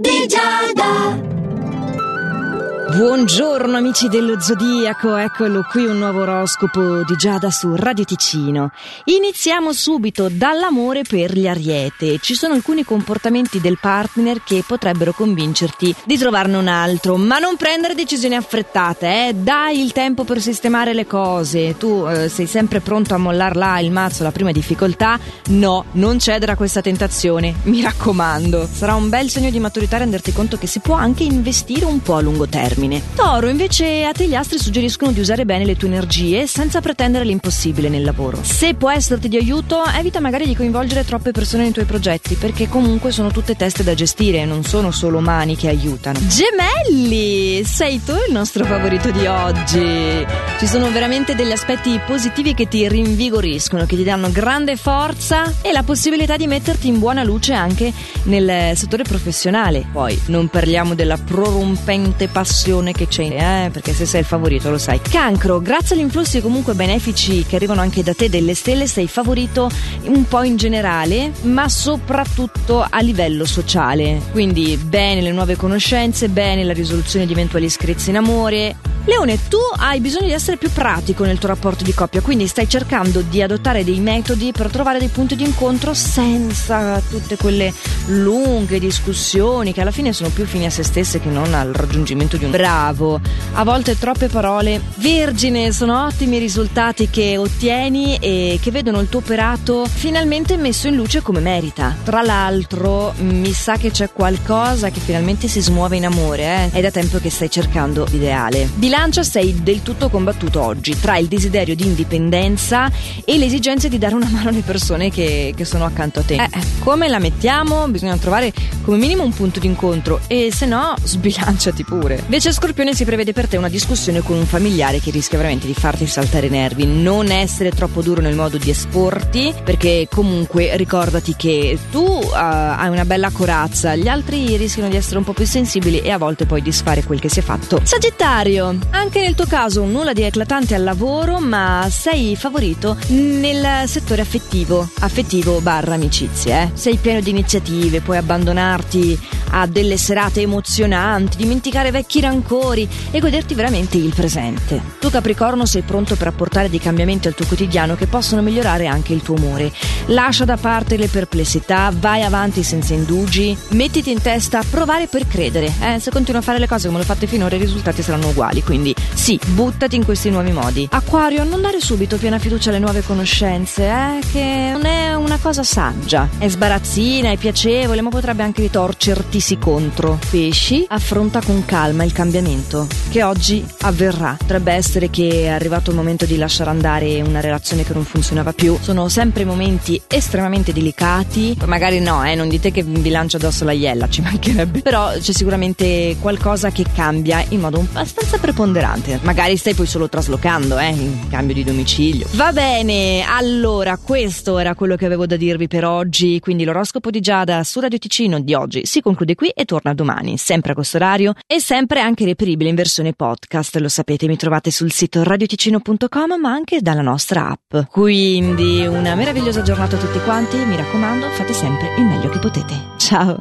di Giada. Buongiorno amici dello Zodiaco, eccolo qui un nuovo oroscopo di Giada su Radio Ticino. Iniziamo subito dall'amore per gli ariete. Ci sono alcuni comportamenti del partner che potrebbero convincerti di trovarne un altro, ma non prendere decisioni affrettate, eh? dai il tempo per sistemare le cose. Tu eh, sei sempre pronto a mollar là il mazzo alla prima difficoltà? No, non cedere a questa tentazione, mi raccomando. Sarà un bel segno di maturità renderti conto che si può anche investire un po' a lungo termine termine. Toro, invece, a te gli astri suggeriscono di usare bene le tue energie senza pretendere l'impossibile nel lavoro. Se può esserti di aiuto, evita magari di coinvolgere troppe persone nei tuoi progetti, perché comunque sono tutte teste da gestire, non sono solo mani che aiutano. Gemelli! Sei tu il nostro favorito di oggi. Ci sono veramente degli aspetti positivi che ti rinvigoriscono, che ti danno grande forza e la possibilità di metterti in buona luce anche nel settore professionale. Poi non parliamo della prorompente passione passione che c'è, eh? perché se sei il favorito lo sai. Cancro, grazie agli influssi comunque benefici che arrivano anche da te delle stelle, sei favorito un po' in generale, ma soprattutto a livello sociale. Quindi bene le nuove conoscenze, bene la risoluzione di eventuali screzi in amore, Leone, tu hai bisogno di essere più pratico nel tuo rapporto di coppia, quindi stai cercando di adottare dei metodi per trovare dei punti di incontro senza tutte quelle lunghe discussioni che alla fine sono più fini a se stesse che non al raggiungimento di un bravo. A volte troppe parole. Vergine, sono ottimi risultati che ottieni e che vedono il tuo operato finalmente messo in luce come merita. Tra l'altro, mi sa che c'è qualcosa che finalmente si smuove in amore, eh? È da tempo che stai cercando l'ideale bilancia sei del tutto combattuto oggi tra il desiderio di indipendenza e le esigenze di dare una mano alle persone che, che sono accanto a te. Eh, eh, come la mettiamo? Bisogna trovare come minimo un punto d'incontro e se no sbilanciati pure. Invece Scorpione si prevede per te una discussione con un familiare che rischia veramente di farti saltare i nervi. Non essere troppo duro nel modo di esporti perché comunque ricordati che tu uh, hai una bella corazza, gli altri rischiano di essere un po' più sensibili e a volte poi disfare quel che si è fatto. Sagittario, anche nel tuo caso nulla di eclatante al lavoro, ma sei favorito nel settore affettivo, affettivo barra amicizie. Eh? Sei pieno di iniziative, puoi abbandonarti a delle serate emozionanti, dimenticare vecchi rancori e goderti veramente il presente. Tu Capricorno sei pronto per apportare dei cambiamenti al tuo quotidiano che possono migliorare anche il tuo umore. Lascia da parte le perplessità, vai avanti senza indugi, mettiti in testa provare per credere. Eh? Se continui a fare le cose come le ho fatte finora i risultati saranno uguali, quindi sì, buttati in questi nuovi modi. Acquario, non dare subito piena fiducia alle nuove conoscenze, eh? che non è una cosa saggia. È sbarazzina, è piacevole, ma potrebbe anche ritorcerti battersi contro. Pesci affronta con calma il cambiamento, che oggi avverrà. Potrebbe essere che è arrivato il momento di lasciare andare una relazione che non funzionava più. Sono sempre momenti estremamente delicati. Magari no, eh, non dite che vi lancio addosso la iella, ci mancherebbe. Però c'è sicuramente qualcosa che cambia in modo abbastanza preponderante. Magari stai poi solo traslocando, eh, in cambio di domicilio. Va bene, allora questo era quello che avevo da dirvi per oggi. Quindi l'oroscopo di Giada su Radio Ticino di oggi si conclude chiude qui e torna domani, sempre a questo orario e sempre anche reperibile in versione podcast. Lo sapete, mi trovate sul sito radioticino.com ma anche dalla nostra app. Quindi una meravigliosa giornata a tutti quanti, mi raccomando, fate sempre il meglio che potete. Ciao!